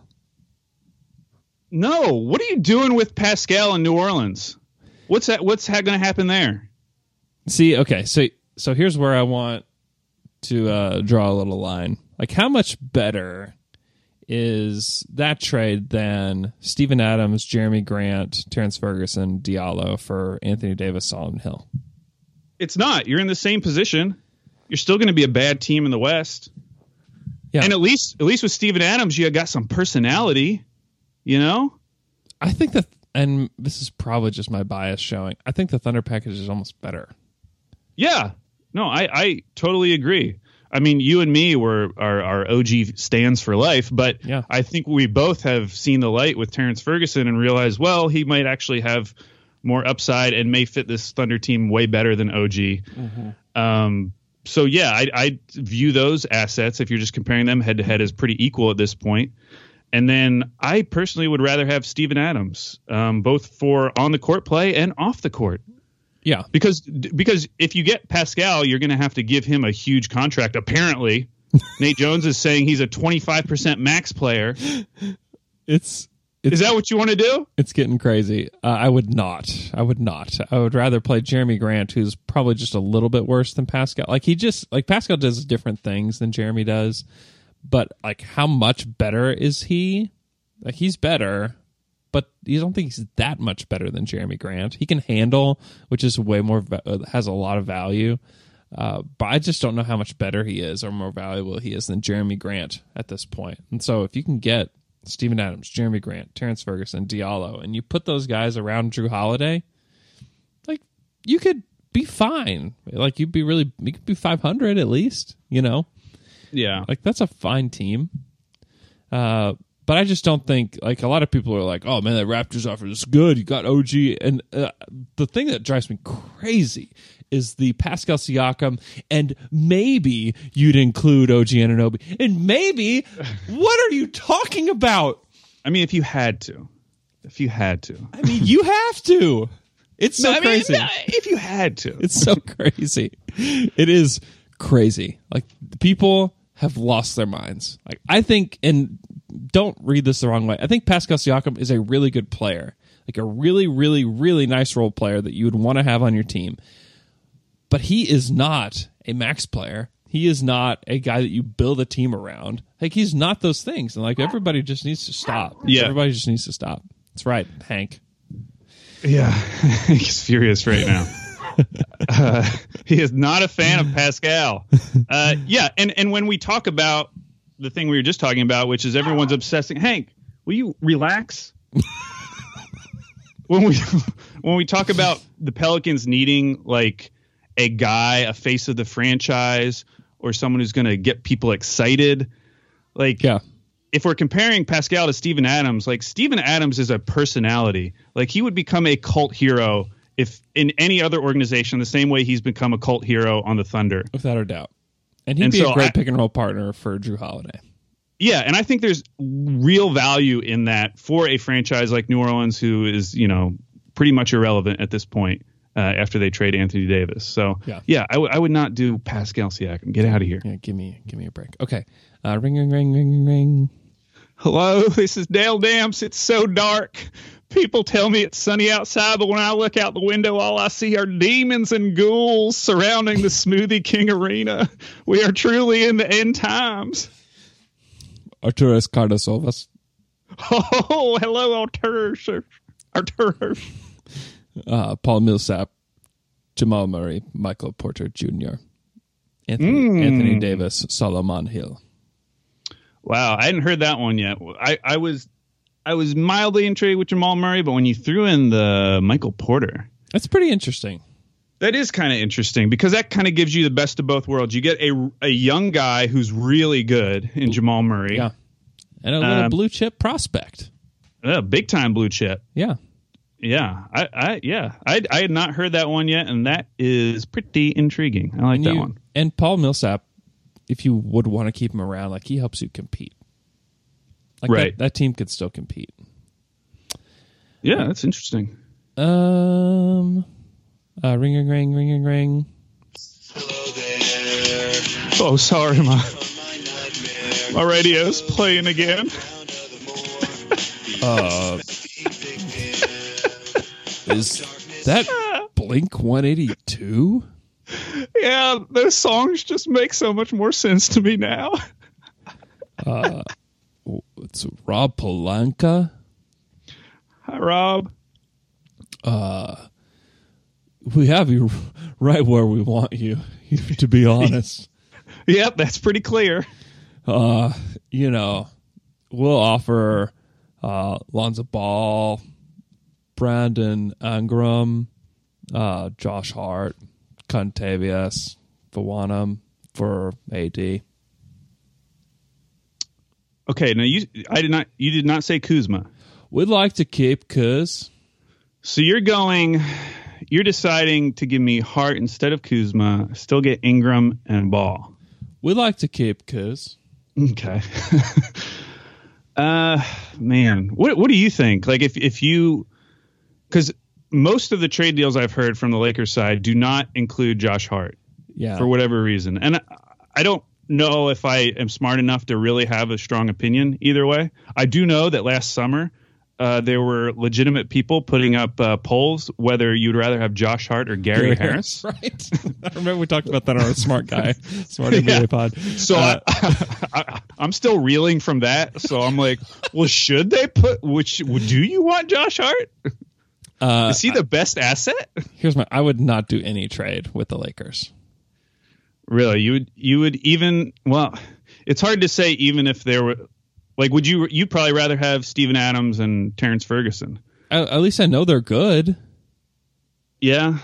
No, what are you doing with Pascal in New Orleans? What's that? What's ha- going to happen there? See, okay, so so here's where I want to uh, draw a little line. Like, how much better is that trade than Steven Adams, Jerami Grant, Terrance Ferguson, Diallo for Anthony Davis, Solomon Hill? It's not. You're in the same position. You're still going to be a bad team in the West. Yeah. And at least, at least with Steven Adams, you got some personality. You know? I think that, and this is probably just my bias showing. I think the Thunder package is almost better. Yeah. No, I, I totally agree. I mean, you and me were our, our OG stands for life, but Yeah. I think we both have seen the light with Terrance Ferguson and realized, well, he might actually have more upside and may fit this Thunder team way better than OG. Um, so yeah, I, I view those assets if you're just comparing them head to head as pretty equal at this point. And then I personally would rather have Steven Adams, um, both for on the court play and off the court Yeah. because because if you get Pascal, you're going to have to give him a huge contract. Apparently, [laughs] Nate Jones is saying he's a 25% max player. It's Is that what you want to do? It's getting crazy. Uh, I would not. I would not. I would rather play Jerami Grant, who's probably just a little bit worse than Pascal. Like he just like Pascal does different things than Jerami does, but like how much better is he? Like he's better, but you don't think he's that much better than Jerami Grant. He can handle, which is way more uh, has a lot of value. Uh, but I just don't know how much better he is or more valuable he is than Jerami Grant at this point. And so if you can get Steven Adams, Jerami Grant, Terrance Ferguson, Diallo, and you put those guys around Jrue Holiday, like you could be fine. Like you'd be really, you could be 500 at least, you know? Yeah. Like that's a fine team. Uh, but I just don't think like a lot of people are like, oh man, that Raptors offer is good. You got OG, and uh, the thing that drives me crazy is the Pascal Siakam, and maybe you'd include OG Anunoby, and maybe [laughs] what are you talking about? I mean, if you had to, if you had to, I mean, you [laughs] have to. It's so I mean, crazy. if you had to, [laughs] It's so crazy. It is crazy. Like people have lost their minds. Like I think, and don't read this the wrong way. I think Pascal Siakam is a really good player, like a really, really, really nice role player that you would want to have on your team. But he is not a max player. He is not a guy that you build a team around. Like he's not those things. And like everybody just needs to stop. Yeah. Everybody just needs to stop. That's right, Hank. yeah, [laughs] he's furious right now. [laughs] uh, he is not a fan of Pascal. Uh, yeah, and and when we talk about the thing we were just talking about, which is everyone's obsessing, Hank, will you relax? [laughs] when we when we talk about the Pelicans needing like a guy, a face of the franchise, or someone who's going to get people excited, like Yeah. if we're comparing Pascal to Steven Adams, like Steven Adams is a personality. Like he would become a cult hero if in any other organization, the same way he's become a cult hero on the Thunder. Without a doubt. And he'd And be so a great I- pick and roll partner for Jrue Holiday. Yeah, and I think there's real value in that for a franchise like New Orleans, who is you know pretty much irrelevant at this point uh, after they trade Anthony Davis. So Yeah. yeah, I, w- I would not do Pascal Siakam. Get out of here. Yeah, give me give me a break. Okay. Uh, ring ring ring ring ring. Hello, this is Dale Damps. It's so dark. People tell me it's sunny outside, but when I look out the window, all I see are demons and ghouls surrounding the Smoothie King Arena. We are truly in the end times. Arturas Karnisovas. Oh, hello, Arturus. Arturus. Uh, Paul Millsap, Jamal Murray, Michael Porter Jr., Anthony, Anthony Davis, Solomon Hill. Wow, I hadn't heard that one yet. I, I was I was mildly intrigued with Jamal Murray, but when you threw in the Michael Porter, That's pretty interesting. that is kind of interesting because that kind of gives you the best of both worlds. You get a a young guy who's really good in Jamal Murray, Yeah. And a little Um, blue chip prospect. a big time blue chip. Yeah. Yeah, I, I yeah, I I had not heard that one yet, and that is pretty intriguing. I like And, that you- one. and Paul Millsap, if you would want to keep him around, like he helps you compete. Like Right. That, that team could still compete. Yeah, that's interesting. Um, uh, ring, ring, ring, ring, ring, ring. Oh, sorry, my my radio's playing again. Is that Blink 182? Yeah, those songs just make so much more sense to me now. uh, It's Rob Pelinka. Hi, Rob. Uh, we have you right where we want you, [laughs] to be honest. Yep, that's pretty clear. Uh, you know, we'll offer uh, Lonzo Ball, Brandon Ingram, uh, Josh Hart, Kentavious, Fawanam for AD. Okay, now you I did not you did not say Kuzma. We'd like to keep Kuz. So you're going you're deciding to give me Hart instead of Kuzma, still get Ingram and Ball. We'd like to keep Kuz. Okay. [laughs] uh man, what what do you think? Like if if you cuz most of the trade deals I've heard from the Lakers side do not include Josh Hart. Yeah. for whatever reason. And I- I don't know if I am smart enough to really have a strong opinion either way. I do know that last summer uh, there were legitimate people putting up uh, polls whether you'd rather have Josh Hart or Gary Harris. [laughs] right. [laughs] I remember we talked about that on our Smart Guy, [laughs] Smart NBA pod. So Uh, I, I, I'm still reeling from that. So I'm like, well, should they put? Which do you want Josh Hart? Uh, Is he the best asset? [laughs] here's my I would not do any trade with the Lakers. Really, you would you would even well, it's hard to say even if there were like would you you'd probably rather have Steven Adams and Terrance Ferguson. At, at least I know they're good. Yeah.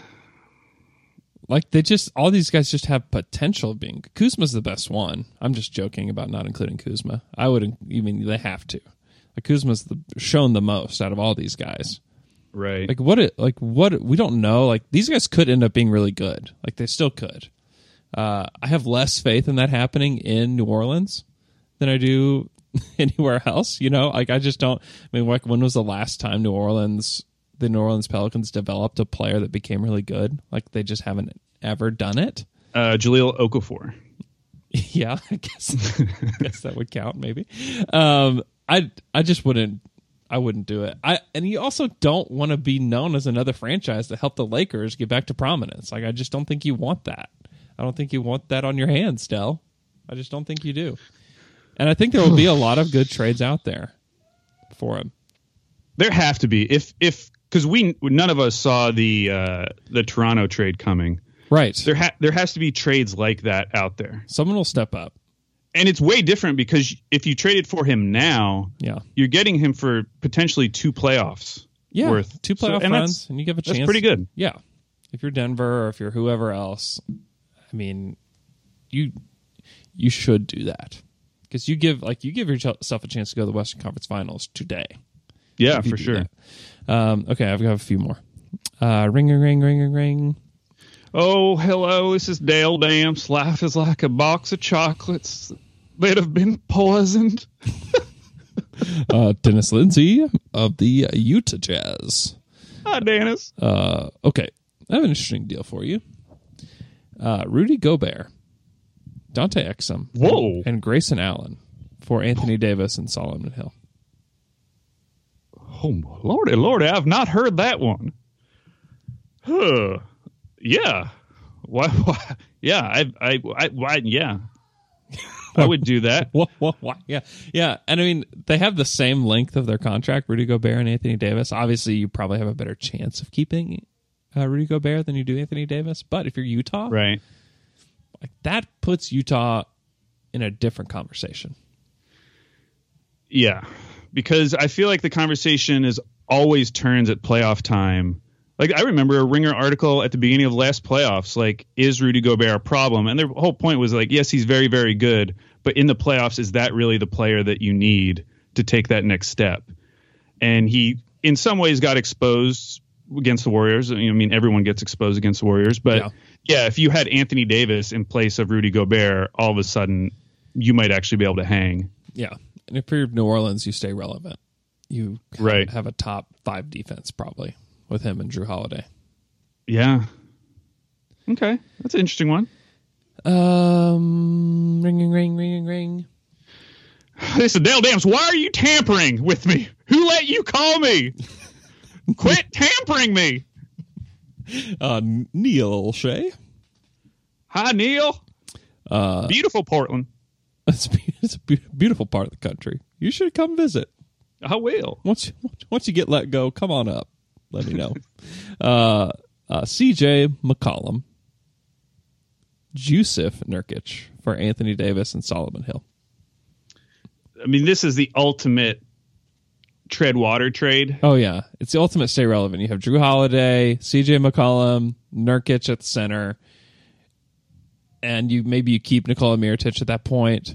Like they just all these guys just have potential of being Kuzma's the best one. I'm just joking about not including Kuzma. I would you mean they have to. Like Kuzma's the, shown the most out of all these guys. Right. Like what it like what we don't know. Like these guys could end up being really good. Like they still could. Uh, I have less faith in that happening in New Orleans than I do [laughs] anywhere else. You know, like I just don't. I mean, like when was the last time New Orleans, the New Orleans Pelicans developed a player that became really good? Like they just haven't ever done it. uh Jahlil Okafor. [laughs] yeah, I guess [laughs] I guess that would count maybe. Um I I just wouldn't I wouldn't do it. I and you also don't want to be known as another franchise to help the Lakers get back to prominence. Like I just don't think you want that. I don't think you want that on your hands, Dell. I just don't think you do. And I think there will be a lot of good trades out there for him. There have to be if if because we none of us saw the uh the Toronto trade coming. Right. There ha- there has to be trades like that out there, Someone will step up. And it's way different because if you traded for him now, Yeah. you're getting him for potentially two playoffs. Yeah, worth. two So- playoff and runs, and you give a chance. that's pretty good. Yeah, if you're Denver or if you're whoever else, I mean, you you should do that because you give like you give yourself a chance to go to the Western Conference Finals today. Yeah, for sure. Um, okay, I've got a few more. Uh, ring, ring, ring, ring, ring. Oh, hello, this is Dale Damps. Life is like a box of chocolates that have been poisoned. [laughs] Uh, Dennis Lindsey of the Utah Jazz. Hi, Dennis. Uh, okay, I have an interesting deal for you. Uh, Rudy Gobert, Dante Exum, Whoa. and Grayson Allen for Anthony Davis and Solomon Hill. Oh, lordy, lordy, I've not heard that one. Huh. Yeah. Why? [laughs] why yeah, I, I, I, why, yeah. I would do that. What, what, what? Yeah, yeah, and I mean they have the same length of their contract, Rudy Gobert and Anthony Davis. Obviously, you probably have a better chance of keeping uh, Rudy Gobert than you do Anthony Davis. But if you're Utah, Right. like that puts Utah in a different conversation. Yeah, because I feel like the conversation is always turns at playoff time. Like I remember a Ringer article at the beginning of last playoffs, like is Rudy Gobert a problem? And their whole point was like, yes, he's very very good, but in the playoffs, is that really the player that you need to take that next step? And he, in some ways, got exposed against the Warriors. I mean, everyone gets exposed against the Warriors, but Yeah. yeah, if you had Anthony Davis in place of Rudy Gobert, all of a sudden you might actually be able to hang. Yeah, and if you're New Orleans, you stay relevant. You Right. have a top five defense probably with him and Jrue Holiday. Yeah. Okay, that's an interesting one. Um, ring, ring, ring, ring, ring. This is Dale Dams. Why are you tampering with me? Who let you call me? Quit tampering me. [laughs] Uh, Neil Olshey. Hi, Neil. Uh, Beautiful Portland. it's, it's a beautiful part of the country. You should come visit. I will. Once once you get let go, come on up. Let me know. [laughs] uh, uh, C.J. McCollum, Jusuf Nurkic for Anthony Davis and Solomon Hill. I mean, this is the ultimate tread water trade. Oh yeah, it's the ultimate stay relevant. You have Jrue Holiday, C.J. McCollum, Nurkic at the center, and you maybe you keep Nikola Mirotic at that point,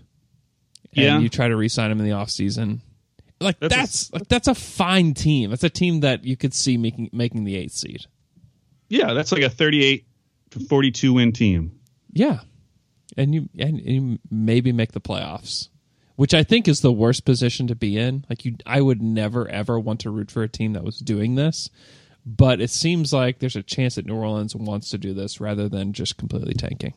and Yeah. you try to re-sign him in the offseason. Like That's that's a- like that's a fine team. That's a team that you could see making making the eighth seed. Yeah, that's like a 38 to 42 win team. Yeah, and you and you maybe make the playoffs, which I think is the worst position to be in. Like you, I would never ever want to root for a team that was doing this, but it seems like there's a chance that New Orleans wants to do this rather than just completely tanking.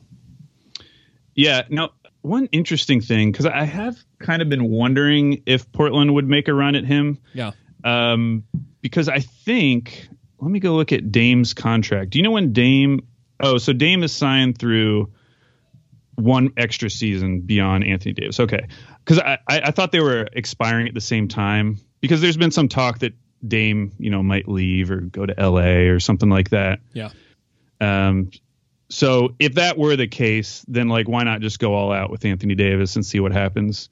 Yeah. Now, one interesting thing, because I have kind of been wondering if Portland would make a run at him. Yeah, um, because I think let me go look at Dame's contract. Do you know when Dame? Oh, so Dame is signed through one extra season beyond Anthony Davis. Okay, because I, I I thought they were expiring at the same time because there's been some talk that Dame you know might leave or go to L.A. or something like that. yeah, Um, so if that were the case, then like why not just go all out with Anthony Davis and see what happens?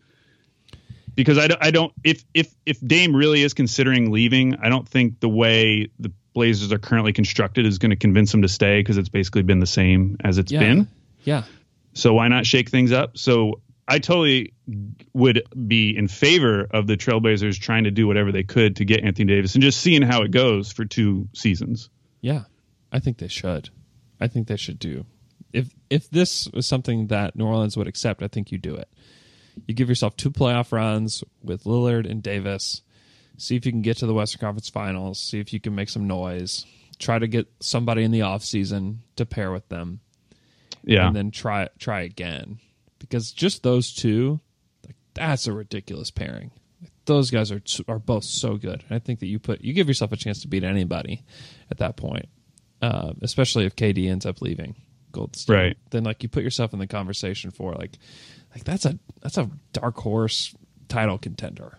Because I don't, I don't if if if Dame really is considering leaving, I don't think the way the Blazers are currently constructed is going to convince him to stay because it's basically been the same as it's yeah, been. yeah. So why not shake things up? So I totally would be in favor of the Trailblazers trying to do whatever they could to get Anthony Davis and just seeing how it goes for two seasons. Yeah, I think they should. I think they should do. If if this was something that New Orleans would accept, I think you do it. You give yourself two playoff runs with Lillard and Davis. See if you can get to the Western Conference Finals. See if you can make some noise. Try to get somebody in the offseason to pair with them, Yeah. and then try try again. Because just those two, like that's a ridiculous pairing. Those guys are are both so good. And I think that you put you give yourself a chance to beat anybody at that point, uh, especially if KD ends up leaving Gold State. Right. Then like you put yourself in the conversation for like like that's a that's a dark horse title contender.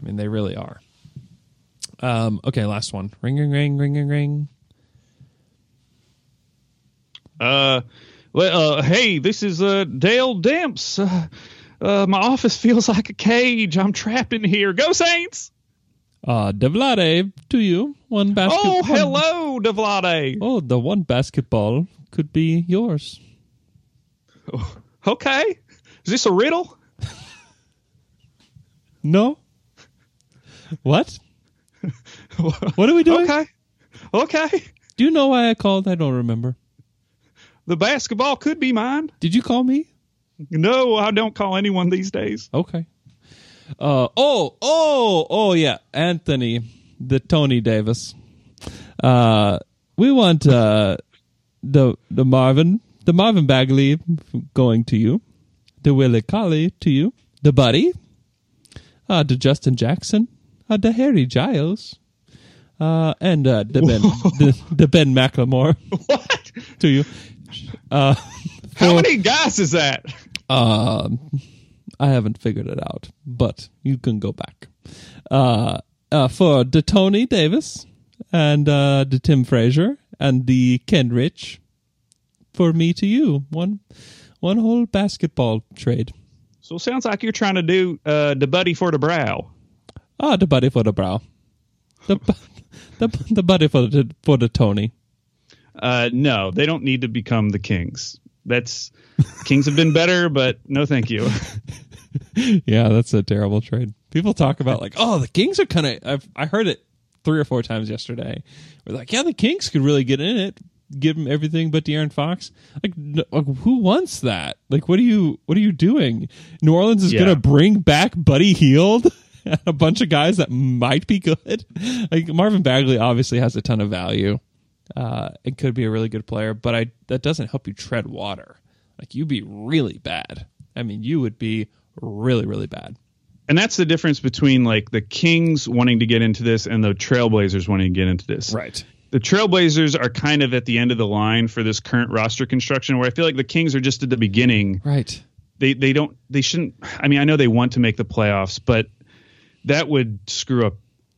I mean, they really are. Um, okay, last one. Ring, ring, ring, ring, ring, ring. Uh, well, uh, hey, this is uh, Dale Demps. Uh, uh, my office [laughs] feels like a cage. I'm trapped in here. Go Saints! Uh, Devlade to you. One basket. Oh, hello, Devlade. Oh, the one basketball could be yours. Okay, is this a riddle? [laughs] No. What? [laughs] What are we doing? Okay, okay. Do you know why I called? I don't remember. The basketball could be mine. Did you call me? No, I don't call anyone these days. Okay. Uh oh oh oh yeah, Anthony, the Tony Davis. Uh, we want uh the the Marvin the Marvin Bagley going to you, the Willie Cauley to you, the Buddy, uh, to Justin Jackson, uh, the Harry Giles, uh, and uh, the Ben [laughs] the, the Ben McLemore [laughs] What? to you. Uh, How for- many guys is that? Um, I haven't figured it out, but you can go back. Uh, uh, for the Tony Davis and uh, the Tim Frazier and the Ken Rich, for me to you, one one whole basketball trade. So it sounds like you're trying to do uh, the buddy for the brow. Ah, the buddy for the brow, the [laughs] the the buddy for the for the Tony. Uh, no, they don't need to become the kings. That's kings have been better, but no, thank you. [laughs] Yeah, that's a terrible trade. People talk about like, oh, the Kings are kind of. I've heard it three or four times yesterday. We're like, yeah, the Kings could really get in it, give them everything but De'Aaron Fox. Like, n- like, who wants that? Like, what are you what are you doing? New Orleans is Yeah. going to bring back Buddy Hield. [laughs] and A bunch of guys that might be good. Like Marvin Bagley obviously has a ton of value. Uh, it could be a really good player, but I that doesn't help you tread water. Like you'd be really bad. I mean, you would be really, really bad. and that's the difference between like the Kings wanting to get into this and the Trailblazers wanting to get into this. Right. The Trailblazers are kind of at the end of the line for this current roster construction, where I feel like the Kings are just at the beginning. Right. They they don't they shouldn't. I mean, I know they want to make the playoffs, but that would screw up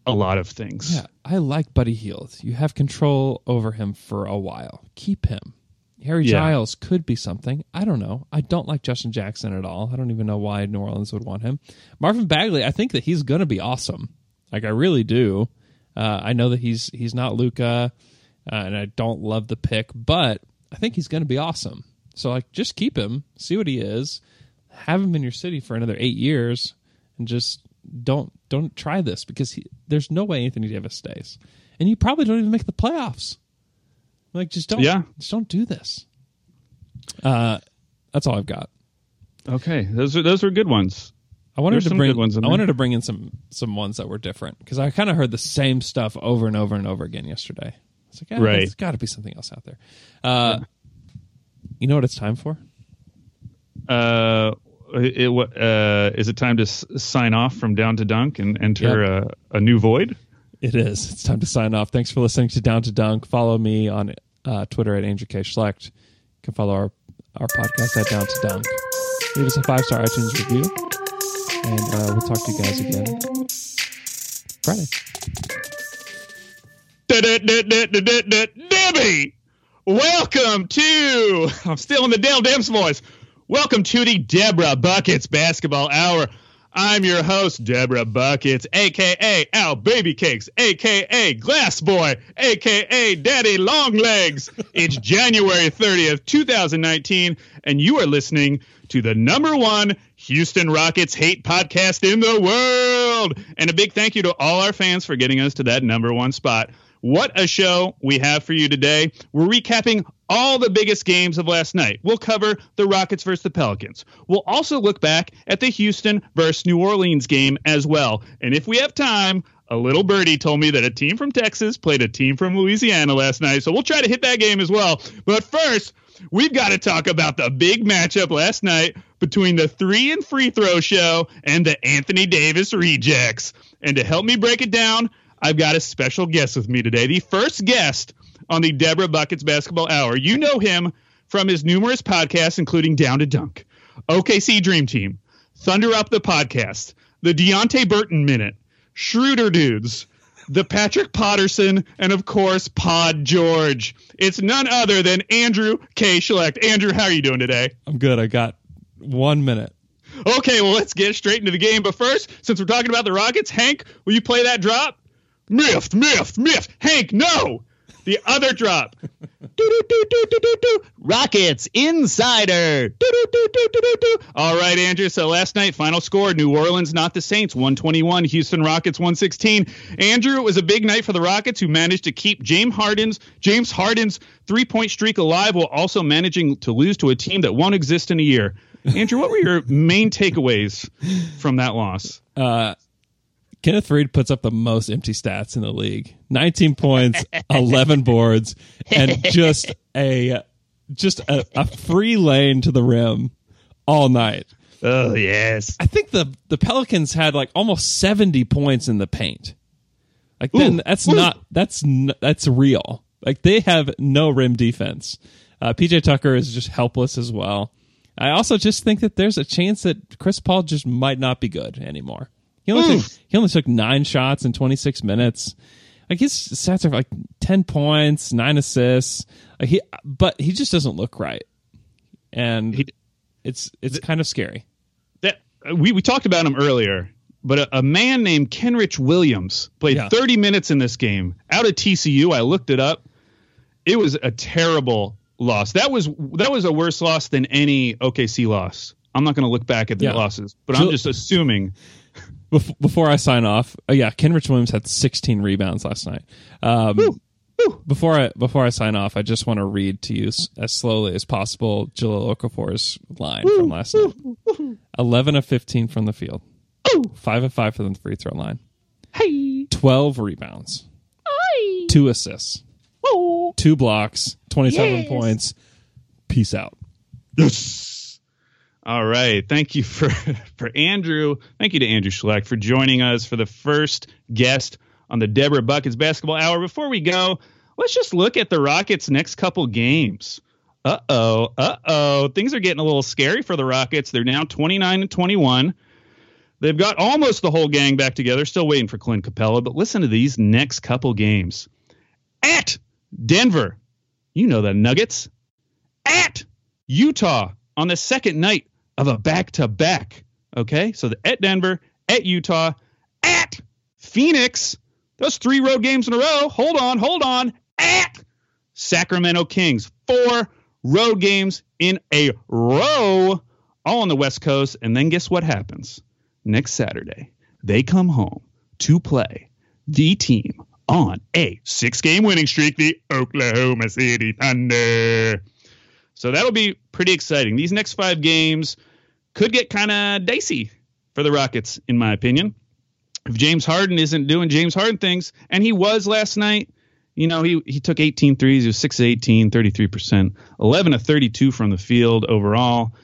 a lot of things. Yeah, I like Buddy Heels. You have control over him for a while. Keep him. Harry Yeah. Giles could be something. I don't know. I don't like Justin Jackson at all. I don't even know why New Orleans would want him. Marvin Bagley, I think that he's going to be awesome. Like I really do. Uh, I know that he's he's not Luka, uh, and I don't love the pick, but I think he's going to be awesome. So like, just keep him, see what he is, have him in your city for another eight years, and just don't don't try this because he, there's no way Anthony Davis stays, and you probably don't even make the playoffs. Like, just don't, Yeah. just don't do this. Uh, that's all I've got. Okay, those are those are good ones. I wanted There's to bring ones in I there. wanted to bring in some some ones that were different because I kind of heard the same stuff over and over and over again yesterday. It's like, ah, Right. there's got to be something else out there. Uh, You know what it's time for? Uh, it, what, uh, is it time to s- sign off from Down to Dunk and enter a, a new void? It is. It's time to sign off. Thanks for listening to Down to Dunk. Follow me on uh, Twitter at Andrew K. Schlecht. You can follow our, our podcast at Down to Dunk. Leave us a five star iTunes review. And uh, we'll talk to you guys again Friday. Debbie, welcome to. I'm still in the Dale Demps voice. Welcome to the Deborah Buckets Basketball Hour. I'm your host, Deborah Buckets, aka Al Baby Cakes, aka Glass Boy, aka Daddy Long Legs. It's [laughs] January 30th, 2019, and you are listening to the number one Houston Rockets hate podcast in the world. And a big thank you to all our fans for getting us to that number one spot. What a show we have for you today. We're recapping all the biggest games of last night. We'll cover the Rockets versus the Pelicans. We'll also look back at the Houston versus New Orleans game as well. And if we have time, a little birdie told me that a team from Texas played a team from Louisiana last night. So we'll try to hit that game as well. But first, we've got to talk about the big matchup last night between the three and free throw show and the Anthony Davis rejects. And to help me break it down, I've got a special guest with me today. The first guest on the Deborah Buckets Basketball Hour. You know him from his numerous podcasts, including Down to Dunk, OKC Dream Team, Thunder Up the Podcast, the Deonte Burton Minute, Schroeder Dudes, the Patrick Patterson, and of course, Pod George. It's none other than Andrew K. Schlecht. Andrew, how are you doing today? I'm good. I got one minute. Okay, well, let's get straight into the game. But first, since we're talking about the Rockets, Hank, will you play that drop? Miffed, miffed, miffed. Hank, no! The other drop. [laughs] Rockets Insider. All right, Andrew. So last night, final score New Orleans, not the Saints, 121. Houston Rockets, 116. Andrew, it was a big night for the Rockets, who managed to keep James Harden's James Harden's three point streak alive while also managing to lose to a team that won't exist in a year. Andrew, what were your main takeaways from that loss? Uh, Kenneth Faried puts up the most empty stats in the league 19 points, [laughs] 11 boards, and just a just a, a free lane to the rim all night. Oh yes. I think the the Pelicans had like almost 70 points in the paint. Like then Ooh. that's Ooh. not that's n- that's real. Like they have no rim defense. Uh, PJ Tucker is just helpless as well. I also just think that there's a chance that Chris Paul just might not be good anymore. He only took, hmm. he only took nine shots in 26 minutes. Like his stats are like 10 points, nine assists. Like he, but he just doesn't look right, and He- it's it's kind of scary. that we, we talked about him earlier, but a, a man named Kenrich Williams played Yeah. 30 minutes in this game out of TCU. I looked it up. It was a terrible loss. That was that was a worse loss than any OKC loss. I'm not going to look back at the Yeah. losses, but I'm just assuming. Bef- before I sign off, uh, yeah, Kenrich Williams had 16 rebounds last night. Um, Before I before I sign off, I just want to read to you s- as slowly as possible Jahlil Okafor's line from last night. 11 of 15 from the field, five of five from the free throw line, Hey, 12 rebounds, two assists, two blocks, 27 points. Peace out. Yes. All right. Thank you for [laughs] for Andrew. Thank you to Andrew Schlecht for joining us for the first guest on the Deborah Buckets Basketball Hour. Before we go, let's just look at the Rockets' next couple games. Uh oh. Uh oh. Things are getting a little scary for the Rockets. They're now 29 and 21. They've got almost the whole gang back together. Still waiting for Clint Capela. But listen to these next couple games. At Denver, you know the Nuggets. At Utah on the second night of a back to back. Okay, so the, at Denver, at Utah, at Phoenix. Those three road games in a row. Hold on, hold on. At Sacramento Kings. Four road games in a row, all on the West Coast. And then guess what happens? Next Saturday, they come home to play the team on a six game winning streak, the Oklahoma City Thunder. So that'll be pretty exciting. These next five games could get kind of dicey for the Rockets, in my opinion. If James Harden isn't doing James Harden things, and he was last night, you know, he, he took 18 threes. He was 6 of 18, 33%, 11 of 32 from the field overall.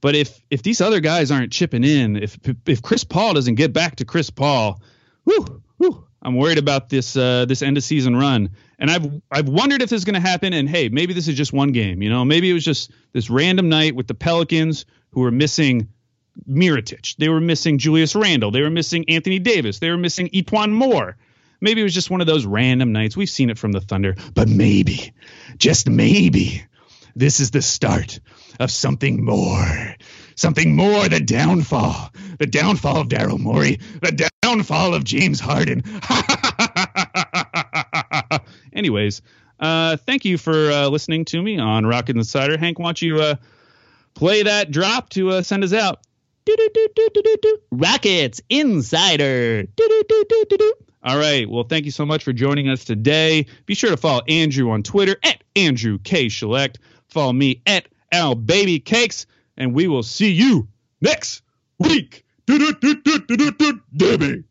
But if if these other guys aren't chipping in, if if Chris Paul doesn't get back to Chris Paul, whew, whew, I'm worried about this uh, this end of season run. And I've I've wondered if this is going to happen. And hey, maybe this is just one game. You know, maybe it was just this random night with the Pelicans who were missing Mirotic. They were missing Julius Randle. They were missing Anthony Davis. They were missing E'Twaun Moore. Maybe it was just one of those random nights. We've seen it from the Thunder, but maybe, just maybe, this is the start of something more. Something more, the downfall. The downfall of Daryl Morey. The downfall of James Harden. [laughs] Anyways, uh, thank you for uh, listening to me on Rocket Insider. Hank, why don't you uh, play that drop to uh, send us out? Rockets Insider. All right. Well, thank you so much for joining us today. Be sure to follow Andrew on Twitter at Andrew K. Schlecht. Follow me at Al Baby Cakes, and we will see you next week. Debbie.